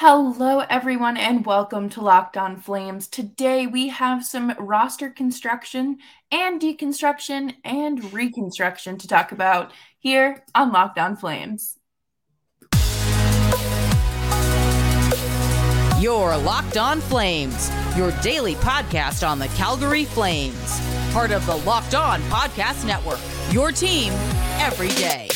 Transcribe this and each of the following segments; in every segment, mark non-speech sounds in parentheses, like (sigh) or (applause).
Hello, everyone, and welcome to Locked On Flames. Today we have some roster construction and deconstruction and reconstruction to talk about here on Locked On Flames. Your Locked On Flames, your daily podcast on the Calgary Flames. Part of the Locked On Podcast Network, your team every day.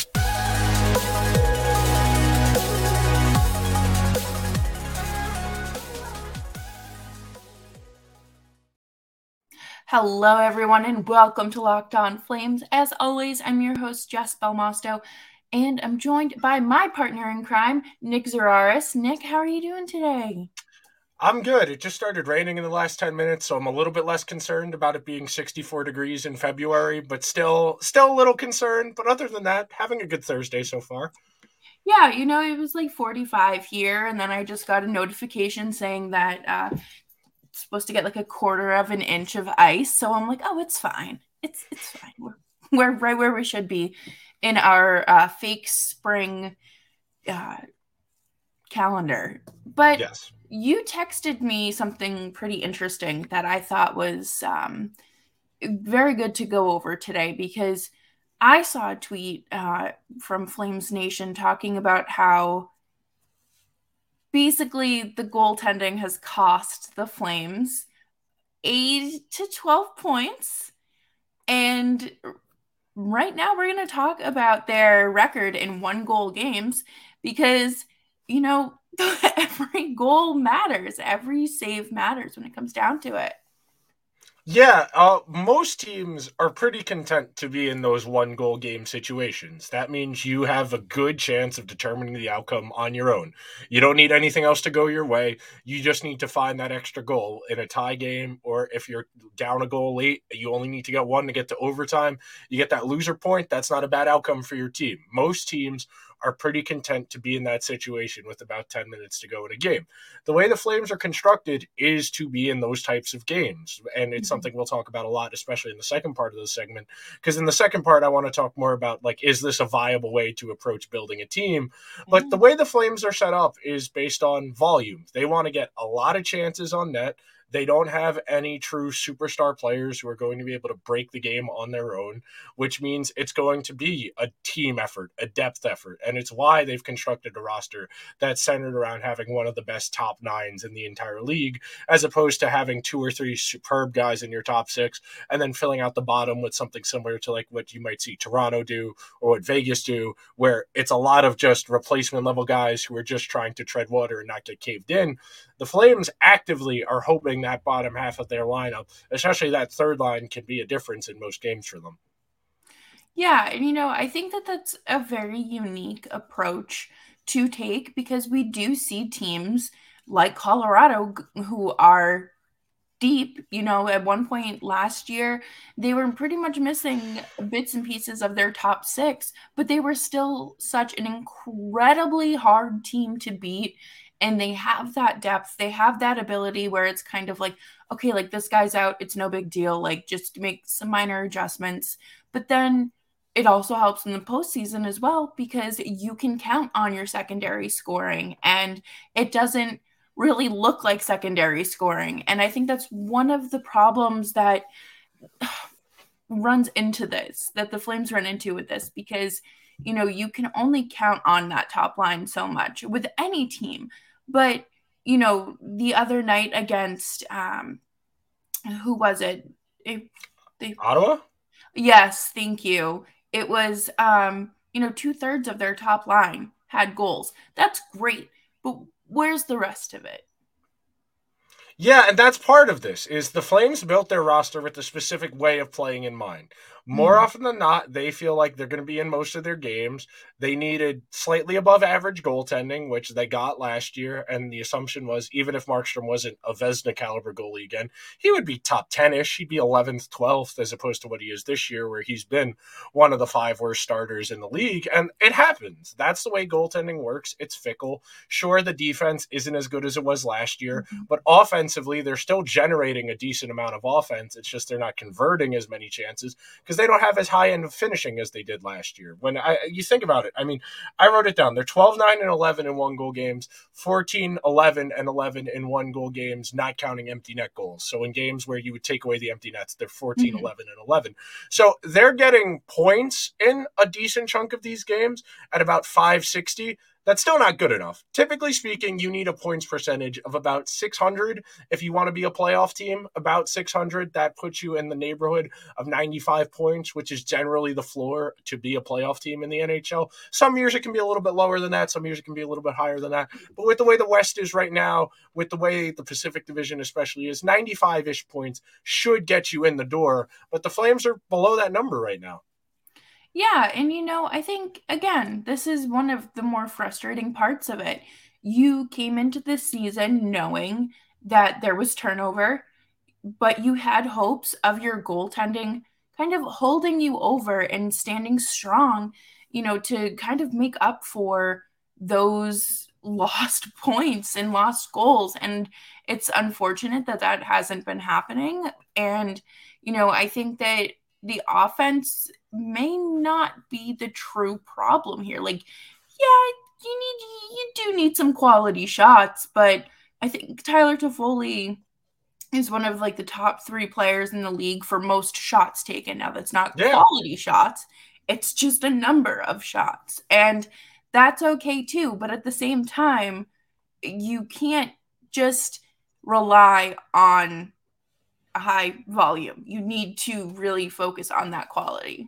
Hello, everyone, and welcome to Locked On Flames. As always, I'm your host, Jess Belmosto, and I'm joined by my partner in crime, Nick Zararis. Nick, how are you doing today? I'm good. It just started raining in the last 10 minutes, so I'm a little bit less concerned about it being 64 degrees in February, but still still a little concerned, but other than that, having a good Thursday so far. Yeah, you know, it was like 45 here, and then I just got a notification saying that uh, supposed to get like a quarter of an inch of ice. So I'm like, oh, it's fine. It's it's fine. We're, we're right where we should be in our uh, fake spring uh, calendar. But yes. you texted me something pretty interesting that I thought was um, very good to go over today because I saw a tweet uh, from Flames Nation talking about how basically the goaltending has cost the Flames 8 to 12 points. And right now we're going to talk about their record in one goal games because, you know, (laughs) every goal matters, every save matters when it comes down to it. Yeah, uh, most teams are pretty content to be in those one goal game situations. That means you have a good chance of determining the outcome on your own. You don't need anything else to go your way. You just need to find that extra goal in a tie game, or if you're down a goal late, you only need to get one to get to overtime. You get that loser point. That's not a bad outcome for your team. Most teams are pretty content to be in that situation with about 10 minutes to go in a game. The way the Flames are constructed is to be in those types of games. And it's mm-hmm. something we'll talk about a lot, especially in the second part of the segment. Because in the second part, I want to talk more about like, is this a viable way to approach building a team? But mm-hmm. the way the Flames are set up is based on volume. They want to get a lot of chances on net. They don't have any true superstar players who are going to be able to break the game on their own, which means it's going to be a team effort, a depth effort. And it's why they've constructed a roster that's centered around having one of the best top nines in the entire league, as opposed to having two or three superb guys in your top six and then filling out the bottom with something similar to like what you might see Toronto do or what Vegas do, where it's a lot of just replacement level guys who are just trying to tread water and not get caved in. The Flames actively are hoping that bottom half of their lineup, especially that third line, can be a difference in most games for them. Yeah, and you know, I think that that's a very unique approach to take because we do see teams like Colorado who are deep. You know, at one point last year, they were pretty much missing bits and pieces of their top six, but they were still such an incredibly hard team to beat and they have that depth they have that ability where it's kind of like okay like this guy's out it's no big deal like just make some minor adjustments. But then it also helps in the postseason as well because you can count on your secondary scoring and it doesn't really look like secondary scoring. And i think that's one of the problems that (sighs) runs into this that the flames run into with this because you know you can only count on that top line so much with any team but you know, the other night against um, who was it? it they, Ottawa. Yes, thank you. It was um, you know, two thirds of their top line had goals. That's great, but where's the rest of it? Yeah, and that's part of this is the Flames built their roster with a specific way of playing in mind. More mm often than not, they feel like they're going to be in most of their games. They needed slightly above average goaltending, which they got last year. And the assumption was even if Markstrom wasn't a Vezina caliber goalie again, he would be top 10 ish. He'd be 11th, 12th, as opposed to what he is this year, where he's been one of the five worst starters in the league. And it happens. That's the way goaltending works. It's fickle. Sure, the defense isn't as good as it was last year, mm-hmm. but offensively, they're still generating a decent amount of offense. It's just they're not converting as many chances because they don't have as high end of finishing as they did last year. When I you think about it, I mean, I wrote it down. They're 12 9 and 11 in one goal games, 14 11 and 11 in one goal games, not counting empty net goals. So in games where you would take away the empty nets, they're 14 mm-hmm. 11 and 11. So they're getting points in a decent chunk of these games at about 560 that's still not good enough. Typically speaking, you need a points percentage of about 600 if you want to be a playoff team. About 600, that puts you in the neighborhood of 95 points, which is generally the floor to be a playoff team in the NHL. Some years it can be a little bit lower than that, some years it can be a little bit higher than that. But with the way the West is right now, with the way the Pacific Division especially is, 95 ish points should get you in the door. But the Flames are below that number right now. Yeah, and you know, I think again, this is one of the more frustrating parts of it. You came into this season knowing that there was turnover, but you had hopes of your goaltending kind of holding you over and standing strong, you know, to kind of make up for those (laughs) lost points and lost goals. And it's unfortunate that that hasn't been happening. And, you know, I think that the offense may not be the true problem here. Like, yeah, you need you do need some quality shots, but I think Tyler Toffoli is one of like the top three players in the league for most shots taken. Now that's not yeah. quality shots, it's just a number of shots. And that's okay too. But at the same time, you can't just rely on high volume. You need to really focus on that quality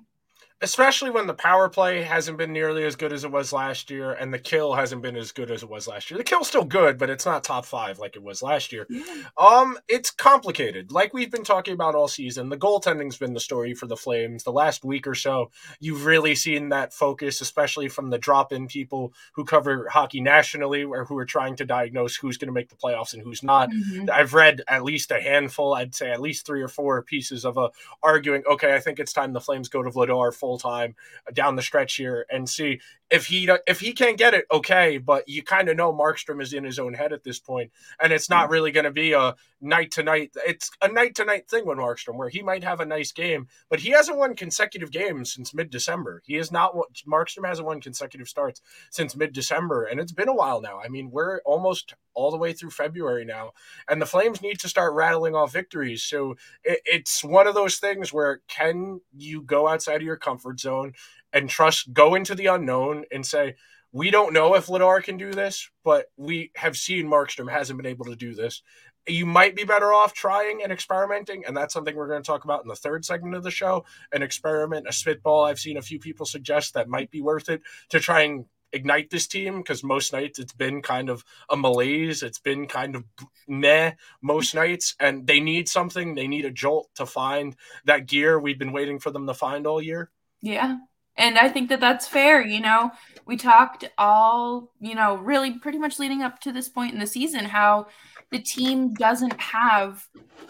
especially when the power play hasn't been nearly as good as it was last year and the kill hasn't been as good as it was last year. The kill's still good, but it's not top 5 like it was last year. Yeah. Um it's complicated. Like we've been talking about all season. The goaltending's been the story for the Flames. The last week or so, you've really seen that focus especially from the drop-in people who cover hockey nationally or who are trying to diagnose who's going to make the playoffs and who's not. Mm-hmm. I've read at least a handful, I'd say at least 3 or 4 pieces of a uh, arguing, okay, I think it's time the Flames go to Vladar full full time down the stretch here and see if he if he can't get it. Okay, but you kind of know Markstrom is in his own head at this point, and it's not really going to be a night to night. It's a night to night thing with Markstrom where he might have a nice game, but he hasn't won consecutive games since mid December. He is not Markstrom hasn't won consecutive starts since mid December, and it's been a while now. I mean, we're almost all the way through February now, and the Flames need to start rattling off victories. So it, it's one of those things where can you go outside of your comfort zone and trust, go into the unknown and say, we don't know if Vladar can do this, but we have seen Markstrom hasn't been able to do this. You might be better off trying and experimenting, and that's something we're going to talk about in the third segment of the show. An experiment, a spitball. I've seen a few people suggest that might be worth it to try and ignite this team because most nights it's been kind of a malaise. It's been kind of meh most nights, and they need something. They need a jolt to find that gear we've been waiting for them to find all year. Yeah. And I think that that's fair. You know, we talked all, you know, really pretty much leading up to this point in the season how the team doesn't have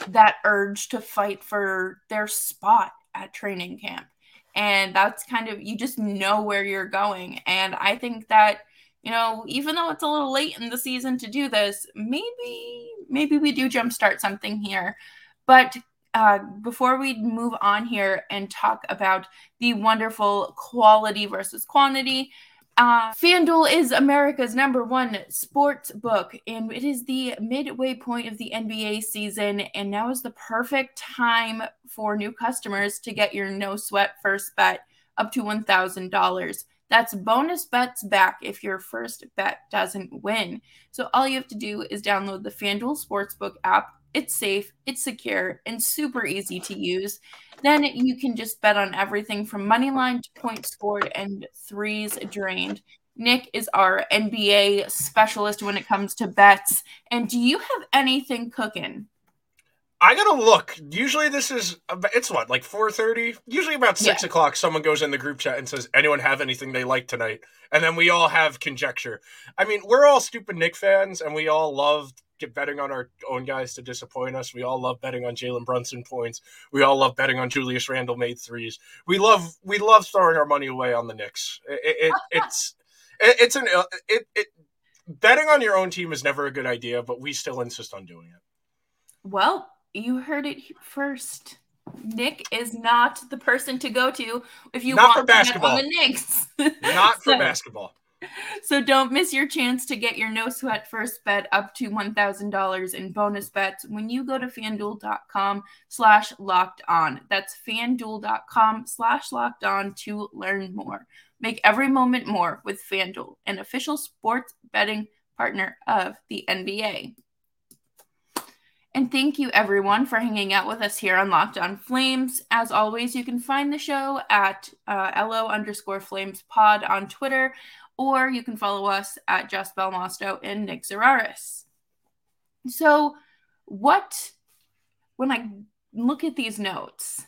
that urge to fight for their spot at training camp and that's kind of you just know where you're going and i think that you know even though it's a little late in the season to do this maybe maybe we do jumpstart something here but uh, before we move on here and talk about the wonderful quality versus quantity uh, FanDuel is America's number one sports book, and it is the midway point of the NBA season. And now is the perfect time for new customers to get your no sweat first bet up to $1,000. That's bonus bets back if your first bet doesn't win. So all you have to do is download the FanDuel Sportsbook app it's safe, it's secure, and super easy to use. Then you can just bet on everything from money line to points scored and threes drained. Nick is our NBA specialist when it comes to bets. And do you have anything cooking? I gotta look. Usually this is it's what like four thirty. Usually about six yeah. o'clock, someone goes in the group chat and says, "Anyone have anything they like tonight?" And then we all have conjecture. I mean, we're all stupid Knick fans, and we all love betting on our own guys to disappoint us. We all love betting on Jalen Brunson points. We all love betting on Julius Randle made threes. We love we love throwing our money away on the Knicks. It, it, (laughs) it's it, it's an it, it betting on your own team is never a good idea, but we still insist on doing it. Well, you heard it first. Nick is not the person to go to if you Not want for basketball. to bet on the Knicks. Not (laughs) for So- basketball. So don't miss your chance to get your no sweat first bet up to $1,000 in bonus bets when you go to fanduel.com slash locked on. That's fanduel.com slash locked on to learn more. Make every moment more with Fanduel, an official sports betting partner of the NBA. And thank you everyone for hanging out with us here on Locked On Flames. As always, you can find the show at uh, LO underscore Flames pod on Twitter, or you can follow us at Jess Belmosto and Nick Zararis. So, what, when I look at these notes,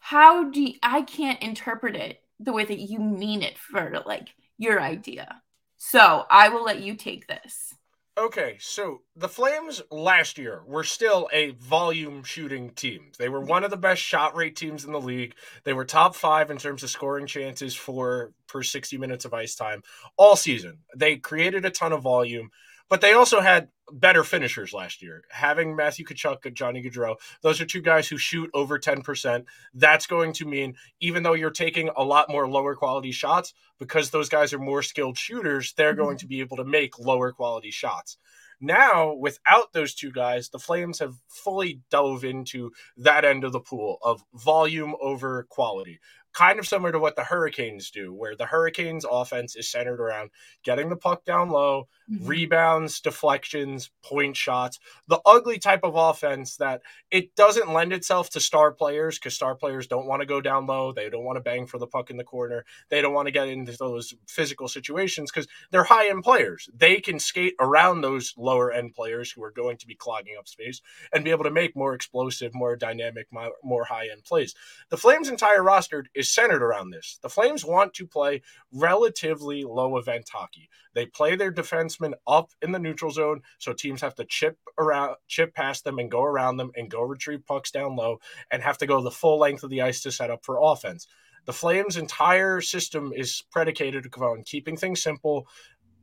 how do you, I can't interpret it the way that you mean it for like your idea. So, I will let you take this. Okay, so the Flames last year were still a volume shooting team. They were one of the best shot rate teams in the league. They were top five in terms of scoring chances for per 60 minutes of ice time all season. They created a ton of volume, but they also had better finishers last year. Having Matthew Tkachuk and Johnny Gaudreau, those are two guys who shoot over 10%. That's going to mean, even though you're taking a lot more lower quality shots, because those guys are more skilled shooters, they're going to be able to make lower quality shots. Now, without those two guys, the Flames have fully dove into that end of the pool of volume over quality. Kind of similar to what the Hurricanes do, where the Hurricanes' offense is centered around getting the puck down low, Mm-hmm. rebounds, deflections, point shots, the ugly type of offense that it doesn't lend itself to star players because star players don't want to go down low. They don't want to bang for the puck in the corner. They don't want to get into those physical situations because they're high end players. They can skate around those lower end players who are going to be clogging up space and be able to make more explosive, more dynamic, more high end plays. The Flames' entire roster is centered around this. The Flames want to play relatively low event hockey. They play their defensemen up in the neutral zone, so teams have to chip around, chip past them, and go around them, and go retrieve pucks down low, and have to go the full length of the ice to set up for offense. The Flames' entire system is predicated on keeping things simple,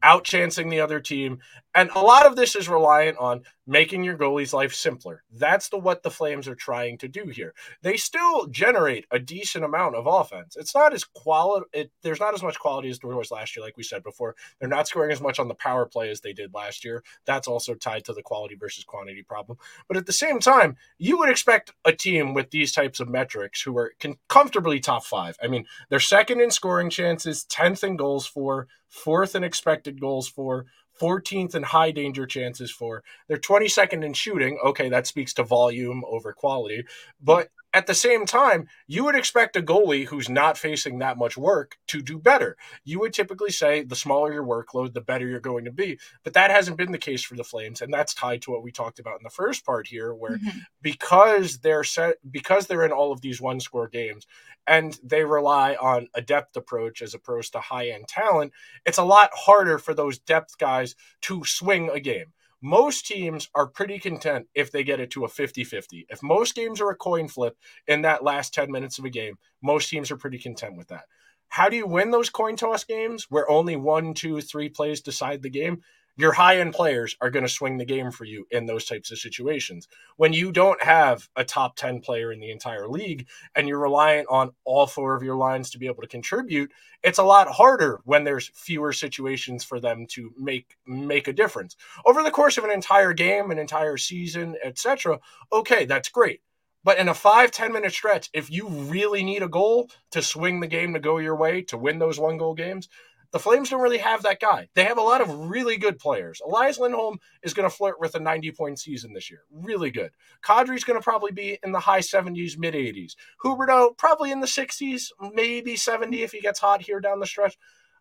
outchancing the other team, and a lot of this is reliant on making your goalie's life simpler. That's the what the Flames are trying to do here. They still generate a decent amount of offense. It's not as quality. It, there's not as much quality as there was last year, like we said before. They're not scoring as much on the power play as they did last year. That's also tied to the quality versus quantity problem. But at the same time, you would expect a team with these types of metrics who are can comfortably top five. I mean, they're second in scoring chances, tenth in goals for, fourth in expected goals for. 14th in high danger chances for. They're 22nd in shooting. Okay, that speaks to volume over quality. But at the same time, you would expect a goalie who's not facing that much work to do better. You would typically say the smaller your workload, the better you're going to be. But that hasn't been the case for the Flames, and that's tied to what we talked about in the first part here, where Mhm. because they're set because they're in all of these one score games and they rely on a depth approach as opposed to high end talent, it's a lot harder for those depth guys to swing a game. Most teams are pretty content if they get it to a 50 50. If most games are a coin flip in that last 10 minutes of a game, most teams are pretty content with that. How do you win those coin toss games where only one, two, three plays decide the game? Your high end players are going to swing the game for you in those types of situations. When you don't have a top 10 player in the entire league and you're reliant on all four of your lines to be able to contribute, it's a lot harder when there's fewer situations for them to make make a difference. Over the course of an entire game, an entire season, etc., okay, that's great. But in a five ten minute stretch, if you really need a goal to swing the game to go your way, to win those one goal games, the Flames don't really have that guy. They have a lot of really good players. Elias Lindholm is going to flirt with a 90 point season this year. Really good. Kadri's going to probably be in the high 70s, mid 80s. Huberdeau probably in the 60s, maybe 70 if he gets hot here down the stretch.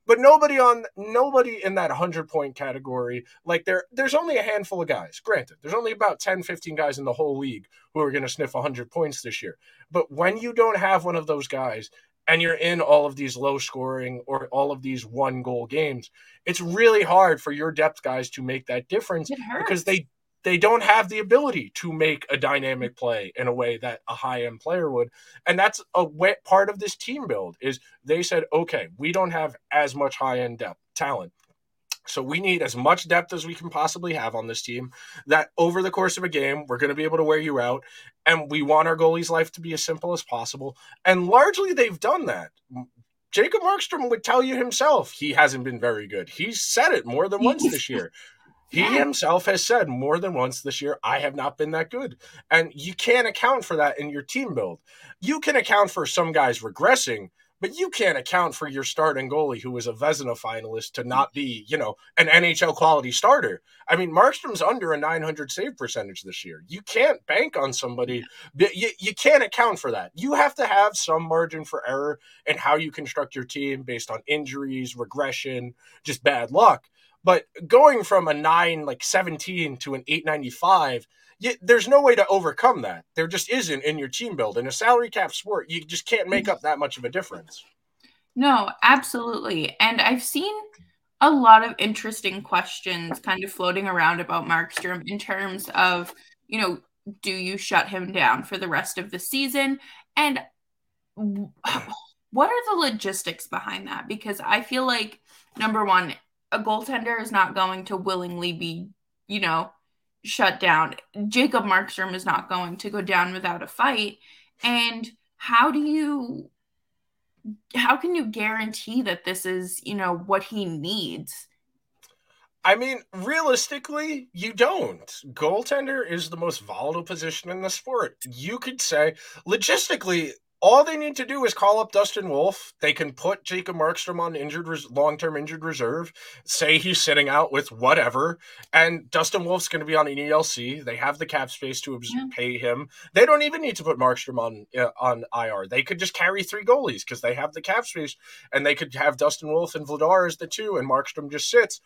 But nobody on nobody in that 100 point category. Like there there's only a handful of guys. Granted, there's only about 10 15 guys in the whole league who are going to sniff 100 points this year. But when you don't have one of those guys and you're in all of these low scoring or all of these one goal games, it's really hard for your depth guys to make that difference because they they don't have the ability to make a dynamic play in a way that a high end player would. And that's a part of this team build is they said okay we don't have as much high end depth talent So we need as much depth as we can possibly have on this team. That over the course of a game, we're going to be able to wear you out, and we want our goalie's life to be as simple as possible. And largely, they've done that. Jacob Markstrom would tell you himself he hasn't been very good. He's said it more than once this year. (laughs) He himself has said more than once this year, I have not been that good. And you can't account for that in your team build. You can account for some guys regressing, but you can't account for your starting goalie who was a Vezina finalist to not be, you know, an NHL quality starter. I mean, Markstrom's under a 900 save percentage this year. You can't bank on somebody. You, you can't account for that. You have to have some margin for error in how you construct your team based on injuries, regression, just bad luck. But going from a nine like 17 to an 895, you, there's no way to overcome that. There just isn't in your team build. In a salary cap sport, you just can't make up that much of a difference. No, absolutely. And I've seen a lot of interesting questions kind of floating around about Markstrom in terms of, you know, do you shut him down for the rest of the season? And what are the logistics behind that? Because I feel like, number one, a goaltender is not going to willingly be, you know, shut down. Jacob Markstrom is not going to go down without a fight. And how do you how can you guarantee that this is, you know, what he needs? I mean, realistically, you don't. Goaltender is the most volatile position in the sport. You could say, logistically, all they need to do is call up Dustin Wolf. They can put Jacob Markstrom on injured res- long-term injured reserve. Say he's sitting out with whatever, and Dustin Wolf's going to be on an ELC. They have the cap space to yeah. pay him. They don't even need to put Markstrom on uh, on IR. They could just carry three goalies because they have the cap space, and they could have Dustin Wolf and Vladar as the two, and Markstrom just sits.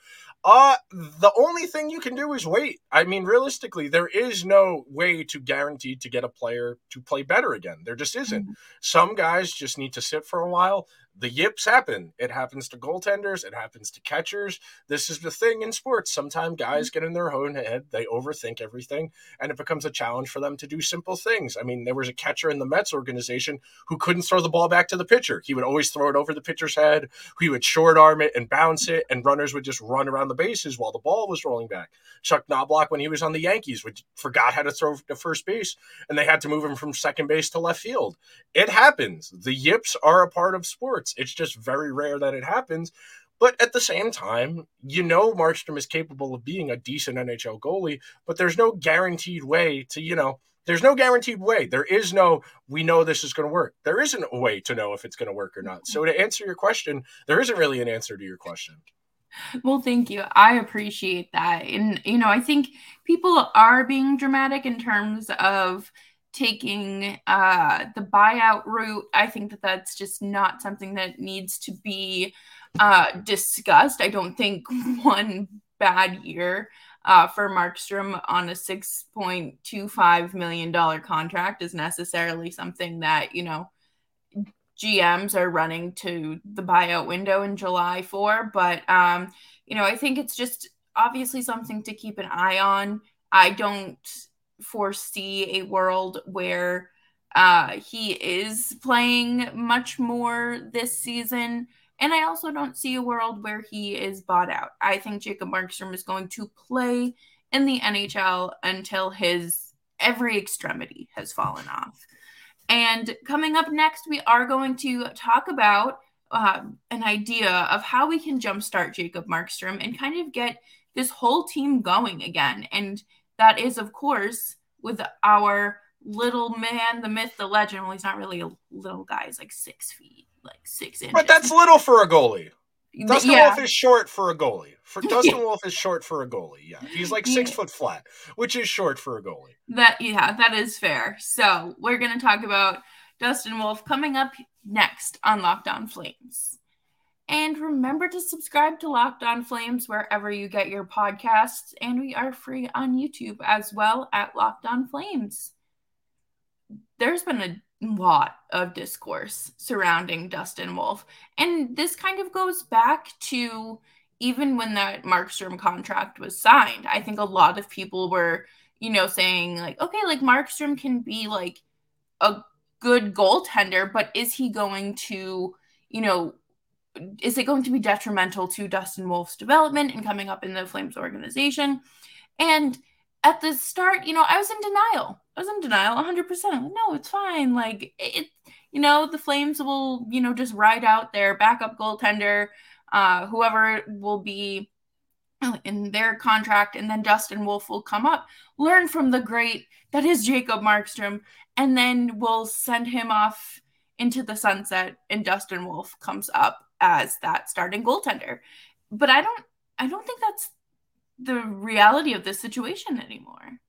Uh, the only thing you can do is wait. I mean, realistically, there is no way to guarantee to get a player to play better again. There just isn't. Mm-hmm. Some guys just need to sit for a while the yips happen. It happens to goaltenders. It happens to catchers. This is the thing in sports. Sometimes guys mm-hmm. get in their own head. They overthink everything, and it becomes a challenge for them to do simple things. I mean, there was a catcher in the Mets organization who couldn't throw the ball back to the pitcher. He would always throw it over the pitcher's head. He would short arm it and bounce it, and runners would just run around the bases while the ball was rolling back. Chuck Knoblauch, when he was on the Yankees, would, forgot how to throw to first base, and they had to move him from second base to left field. It happens. The yips are a part of sports It's just very rare that it happens. But at the same time, you know Markstrom is capable of being a decent NHL goalie, but there's no guaranteed way to, you know, there's no guaranteed way. There is no, we know this is going to work. There isn't a way to know if it's going to work or not. So to answer your question, there isn't really an answer to your question. Well, thank you. I appreciate that. And, you know, I think people are being dramatic in terms of, taking uh, the buyout route. I think that that's just not something that needs to be uh, discussed. I don't think (laughs) one bad year uh, for Markstrom on a $6.25 million contract is necessarily something that, you know, GMs are running to the buyout window in July for. But, um, you know, I think it's just obviously something to keep an eye on. I don't foresee a world where uh, he is playing much more this season. And I also don't see a world where he is bought out. I think Jacob Markstrom is going to play in the NHL until his every extremity has fallen off. And coming up next, we are going to talk about uh, an idea of how we can jumpstart Jacob Markstrom and kind of get this whole team going again. And that is, of course, with our little man, the myth, the legend. Well, he's not really a little guy; he's like six feet, like six inches. But that's little for a goalie. (laughs) Dustin yeah. Wolf is short for a goalie. For (laughs) Dustin Wolf is short for a goalie. Yeah, he's like six yeah. foot flat, which is short for a goalie. That yeah, that is fair. So we're gonna talk about Dustin Wolf coming up next on Locked On Flames. And remember to subscribe to Locked On Flames wherever you get your podcasts. And we are free on YouTube as well at Locked On Flames. There's been a lot of discourse surrounding Dustin Wolf. And this kind of goes back to even when that Markstrom contract was signed. I think a lot of people were, you know, saying, like, okay, like Markstrom can be like a good goaltender, but is he going to, you know, is it going to be detrimental to Dustin Wolf's development and coming up in the Flames organization? And at the start, you know, I was in denial. I was in denial 100%. Like, no, it's fine. Like, it, you know, the Flames will, you know, just ride out their backup goaltender, uh, whoever will be in their contract, and then Dustin Wolf will come up, learn from the great that is Jacob Markstrom, and then we'll send him off into the sunset, and Dustin Wolf comes up as that starting goaltender. But I don't, I don't think that's the reality of this situation anymore.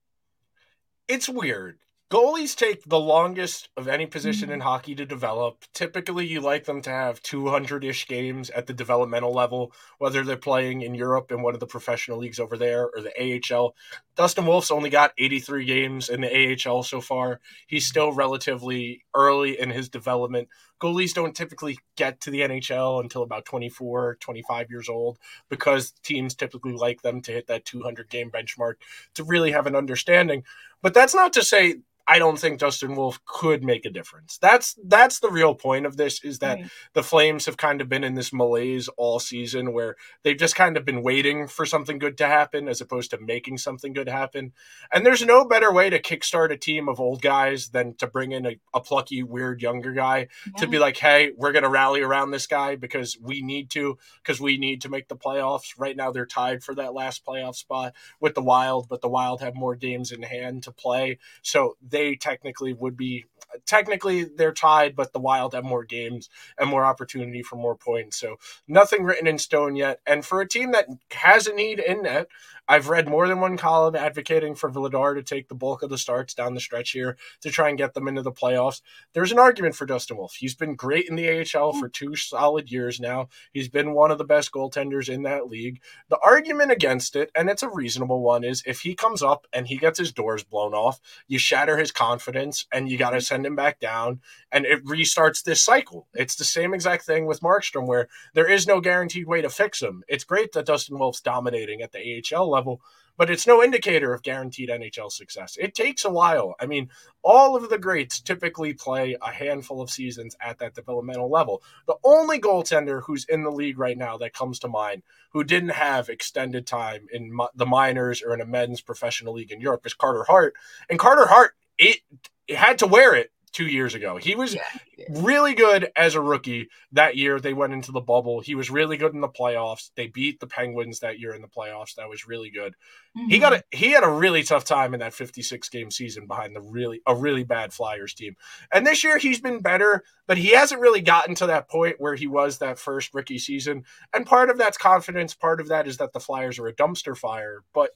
It's weird goalies take the longest of any position mm-hmm. in hockey to develop. Typically, you like them to have 200 ish games at the developmental level, whether they're playing in Europe in one of the professional leagues over there or the AHL. Dustin Wolf's only got 83 games in the AHL so far. He's still relatively early in his development. Goalies don't typically get to the NHL until about 24, 25 years old because teams typically like them to hit that 200 game benchmark to really have an understanding. But that's not to say I don't think Dustin Wolf could make a difference. That's that's the real point of this is that the Flames have kind of been in this malaise all season where they've just kind of been waiting for something good to happen as opposed to making something good happen. And there's no better way to kickstart a team of old guys than to bring in a, a plucky, weird younger guy yeah. To be like, hey, we're gonna rally around this guy because we need to, because we need to make the playoffs. Right now they're tied for that last playoff spot with the Wild, but the Wild have more games in hand to play. So they technically would be technically they're tied, but the Wild have more games and more opportunity for more points. So nothing written in stone yet. And for a team that has a need in net, I've read more than one column advocating for Vladar to take the bulk of the starts down the stretch here to try and get them into the playoffs. There's an argument for Dustin Wolf. He's been great in the AHL for two solid years now. He's been one of the best goaltenders in that league. The argument against it, and it's a reasonable one, is if he comes up and he gets his doors blown off, you shatter his confidence and you got to mm-hmm. send him back down and it restarts this cycle. It's the same exact thing with Markstrom where there is no guaranteed way to fix him. It's great that Dustin Wolf's dominating at the AHL level, but it's no indicator of guaranteed NHL success. It takes a while. I mean, all of the greats typically play a handful of seasons at that developmental level. The only goaltender who's in the league right now that comes to mind who didn't have extended time in the minors or in a men's professional league in Europe is Carter Hart. And Carter Hart, it, it had to wear it two years ago. He was yeah, really good as a rookie that year. They went into the bubble. He was really good in the playoffs. They beat the Penguins that year in the playoffs. That was really good. Mm-hmm. He got a he had a really tough time in that 56 game season behind the really a really bad Flyers team. And this year he's been better, but he hasn't really gotten to that point where he was that first rookie season. And part of that's confidence, part of that is that the Flyers are a dumpster fire, but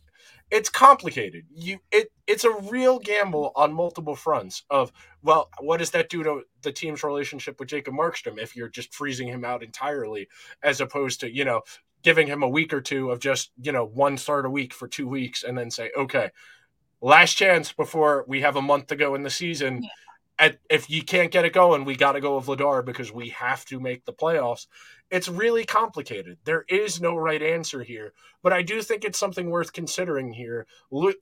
it's complicated. You it it's a real gamble on multiple fronts of well, what does that do to the team's relationship with Jacob Markstrom if you're just freezing him out entirely as opposed to, you know, giving him a week or two of just, you know, one start a week for 2 weeks and then say, "Okay, last chance before we have a month to go in the season." Yeah. At, if you can't get it going, we got to go with Vladar because we have to make the playoffs it's really complicated. There is no right answer here, but I do think it's something worth considering here,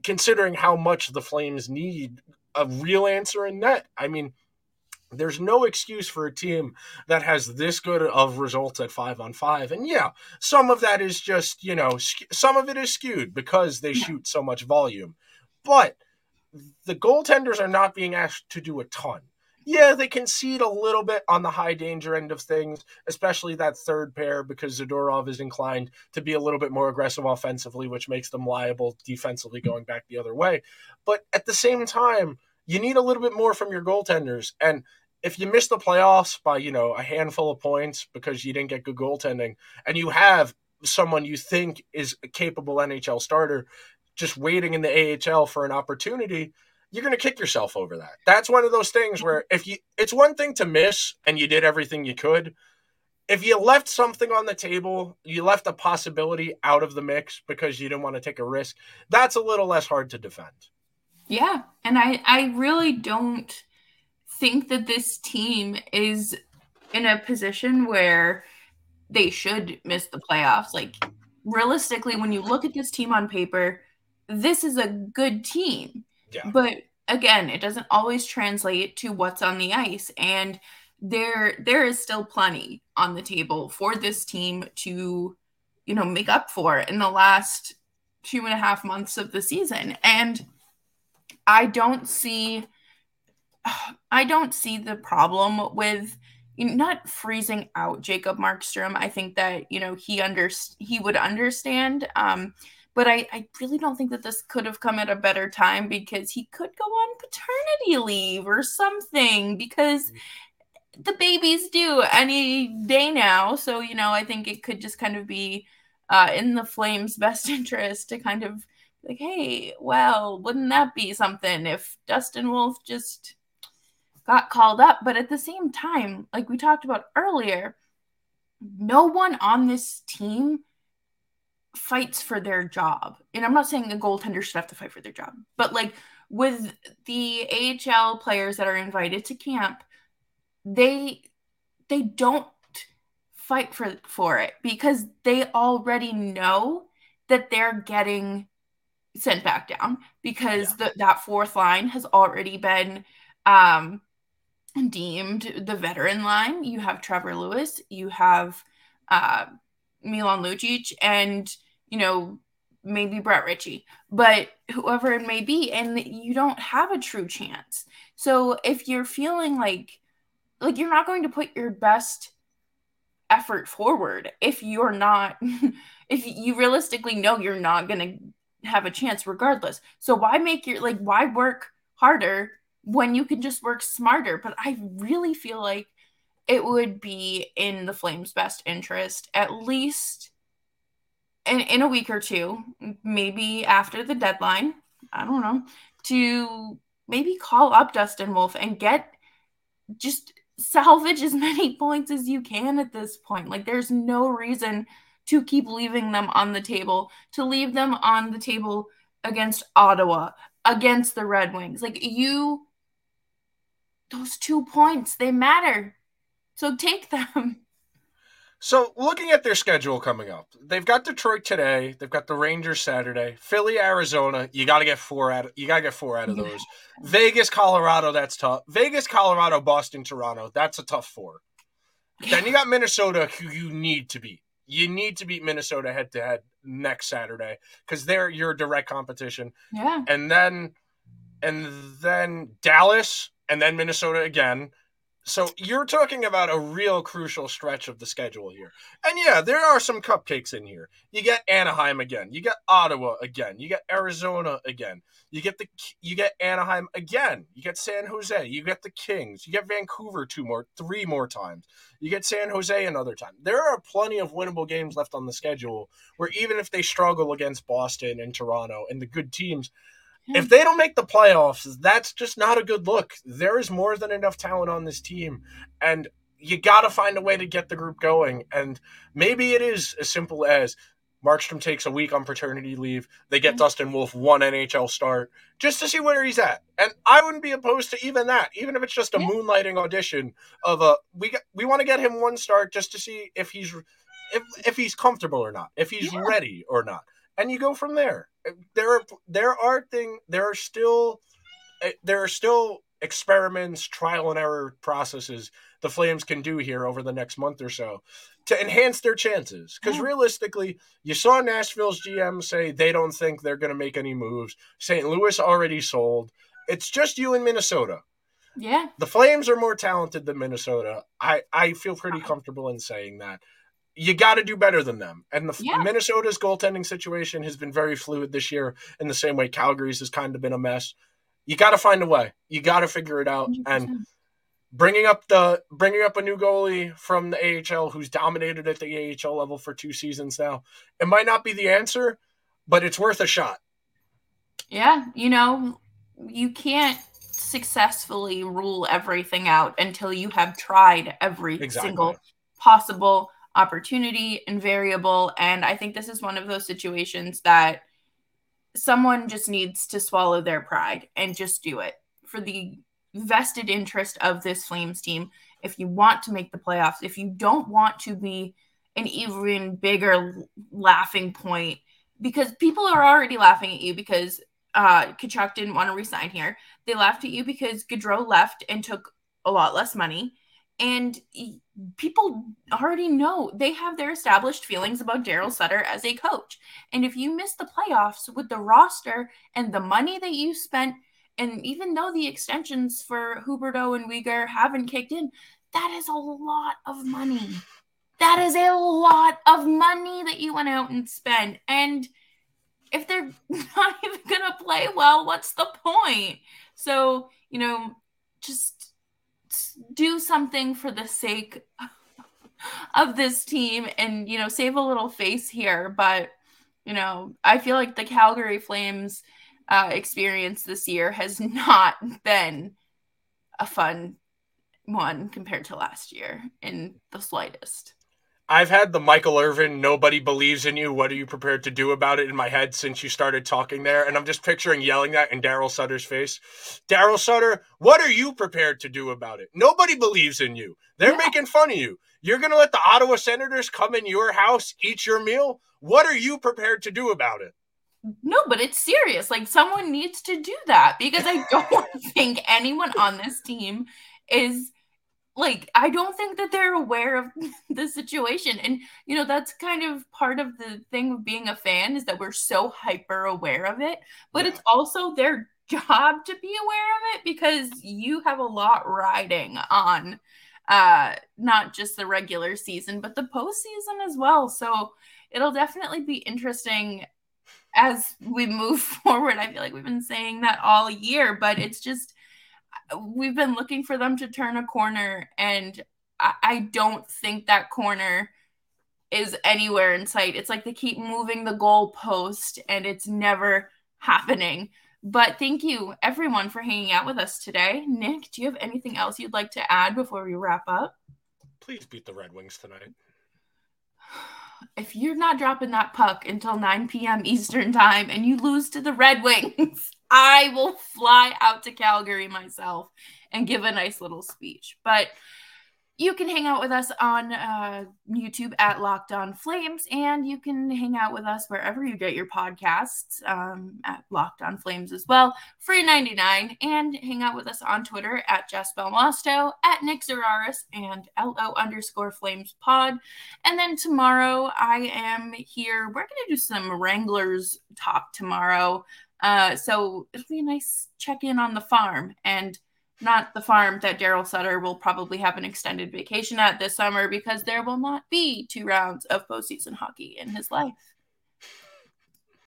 considering how much the Flames need a real answer in net. I mean, there's no excuse for a team that has this good of results at five on five. And yeah, some of that is just, you know, some of it is skewed because they shoot so much volume. But the goaltenders are not being asked to do a ton yeah, they concede a little bit on the high danger end of things, especially that third pair, because Zadorov is inclined to be a little bit more aggressive offensively, which makes them liable defensively going back the other way. But at the same time, you need a little bit more from your goaltenders. And if you miss the playoffs by, you know, a handful of points because you didn't get good goaltending, and you have someone you think is a capable NHL starter just waiting in the AHL for an opportunity – you're going to kick yourself over that. That's one of those things where if you, it's one thing to miss and you did everything you could. If you left something on the table, you left a possibility out of the mix because you didn't want to take a risk. That's a little less hard to defend. Yeah, and I I really don't think that this team is in a position where they should miss the playoffs. Like realistically, when you look at this team on paper, this is a good team. Yeah. But again, it doesn't always translate to what's on the ice. And there there is still plenty on the table for this team to, you know, make up for in the last two and a half months of the season. And I don't see I don't see the problem with not freezing out Jacob Markstrom. I think that you know he under he would understand. Um, but I, I really don't think that this could have come at a better time because he could go on paternity leave or something because mm. the babies due any day now. So you know I think it could just kind of be uh, in the Flames' (laughs) best interest to kind of like, hey, well, wouldn't that be something if Dustin Wolf just got called up. But at the same time, like we talked about earlier, no one on this team fights for their job. And I'm not saying a goaltender should have to fight for their job, but like with the AHL players that are invited to camp, they they don't fight for for it because they already know that they're getting sent back down because yeah. the, that fourth line has already been um deemed the veteran line. You have Trevor Lewis, you have uh, Milan Lucic, and you know maybe Brett Ritchie, but whoever it may be, and you don't have a true chance. So if you're feeling like like you're not going to put your best effort forward if you're not (laughs) if you realistically know you're not going to have a chance regardless. So why make your like why work harder when you can just work smarter. But I really feel like it would be in the Flames' best interest, at least in, in a week or two, maybe after the deadline. I don't know, to maybe call up Dustin Wolf and get just salvage as (laughs) many points as you can at this point. Like, there's no reason to keep leaving them on the table, to leave them on the table against Ottawa, against the Red Wings. Like, you those two points, they matter. So take (laughs) them. So, looking at their schedule coming up, they've got Detroit today. They've got the Rangers Saturday, Philly, Arizona. You got to get four out. Of, you got to get four out of those. Vegas, Colorado. That's tough. Vegas, Colorado, Boston, Toronto. That's a tough four. Then you got Minnesota, who you need to beat. You need to beat Minnesota head to head next Saturday because they're your direct competition. Yeah. And then, and then Dallas, and then Minnesota again. So you're talking about a real crucial stretch of the schedule here. And yeah, there are some cupcakes in here. You get Anaheim again. You get Ottawa again. You get Arizona again. You get the you get Anaheim again. You get San Jose. You get the Kings. You get Vancouver two more three more times. You get San Jose another time. There are plenty of winnable games left on the schedule where even if they struggle against Boston and Toronto and the good teams, if they don't make the playoffs, that's just not a good look. There is more than enough talent on this team, and you got to find a way to get the group going. And maybe it is as simple as Markstrom takes a week on paternity leave. They get mm-hmm. Dustin Wolf one NHL start just to see where he's at. And I wouldn't be opposed to even that, even if it's just a moonlighting audition of a we got, we want to get him one start just to see if he's if if he's comfortable or not, if he's yeah. ready or not and you go from there. There are there are thing there are still eh, there are still experiments, trial and error processes the Flames can do here over the next month or so to enhance their chances. Because realistically, you saw Nashville's GM say they don't think they're going to make any moves. St. Louis already sold. It's just you in Minnesota. Yeah. The Flames are more talented than Minnesota. I, I feel pretty comfortable in saying that you got to do better than them. And the yeah. Minnesota's goaltending situation has been very fluid this year, in the same way Calgary's has kind of been a mess. You got to find a way. You got to figure it out. 100%. And bringing up the bringing up a new goalie from the AHL who's dominated at the AHL level for two seasons now, it might not be the answer, but it's worth a shot. Yeah, you know, you can't successfully rule everything out until you have tried every exactly. single possible opportunity and variable. And I think this is one of those situations that someone just needs to swallow their pride and just do it for the vested interest of this Flames team. If you want to make the playoffs, if you don't want to be an even bigger laughing point, because people are already laughing at you because uh, Tkachuk didn't want to resign here. They laughed at you because Gaudreau left and took a lot less money And people already know they have their established feelings about Daryl Sutter as a coach. And if you miss the playoffs with the roster and the money that you spent, and even though the extensions for Huberdeau and Weegar haven't kicked in, that is a lot of money. That is a lot of money that you went out and spent. And if they're (laughs) not even going to play well, what's the point? So, you know, just do something for the sake of this team and, you know, save a little face here. But, you know, I feel like the Calgary Flames uh, experience this year has (laughs) not been a fun one compared to last year in the slightest. I've had the Michael Irvin, nobody believes in you. What are you prepared to do about it in my head since you started talking there? And I'm just picturing yelling that in Daryl Sutter's face. Daryl Sutter, what are you prepared to do about it? Nobody believes in you. They're yeah. making fun of you. You're going to let the Ottawa Senators come in your house, eat your meal? What are you prepared to do about it? No, but it's serious. Like someone needs to do that because I (laughs) don't think anyone on this team is like I don't think that they're aware of (laughs) the situation. And you know, that's kind of part of the thing of being a fan is that we're so hyper aware of it, but yeah. it's also their (laughs) job to be aware of it because you have a lot riding on uh not just the regular season but the postseason as well. So it'll definitely be interesting as we move (laughs) forward. I feel like we've been saying that all year, but it's just we've been looking for them to turn a corner, and I, I don't think that corner is anywhere in sight. It's like they keep moving the goalpost, and it's never happening. But thank you, everyone, for hanging out with us today. Nick, do you have anything else you'd like to add before we wrap up? Please beat the Red Wings tonight. (sighs) If you're not dropping that puck until 9 p.m. Eastern time and you lose to the Red Wings, I will fly out to Calgary myself and give a nice little speech. But you can hang out with us on uh, YouTube at Locked On Flames, and you can hang out with us wherever you get your podcasts um, at Locked On Flames as well, free 99, and hang out with us on Twitter at Jess Belmosto, at Nick Zararis, and LO underscore Flames pod. And then tomorrow I am here. We're going to do some Wranglers talk tomorrow. Uh, so it'll be a nice check in on the farm and not the farm that Daryl Sutter will probably have an extended vacation at this summer because there will not be two rounds of postseason hockey in his life.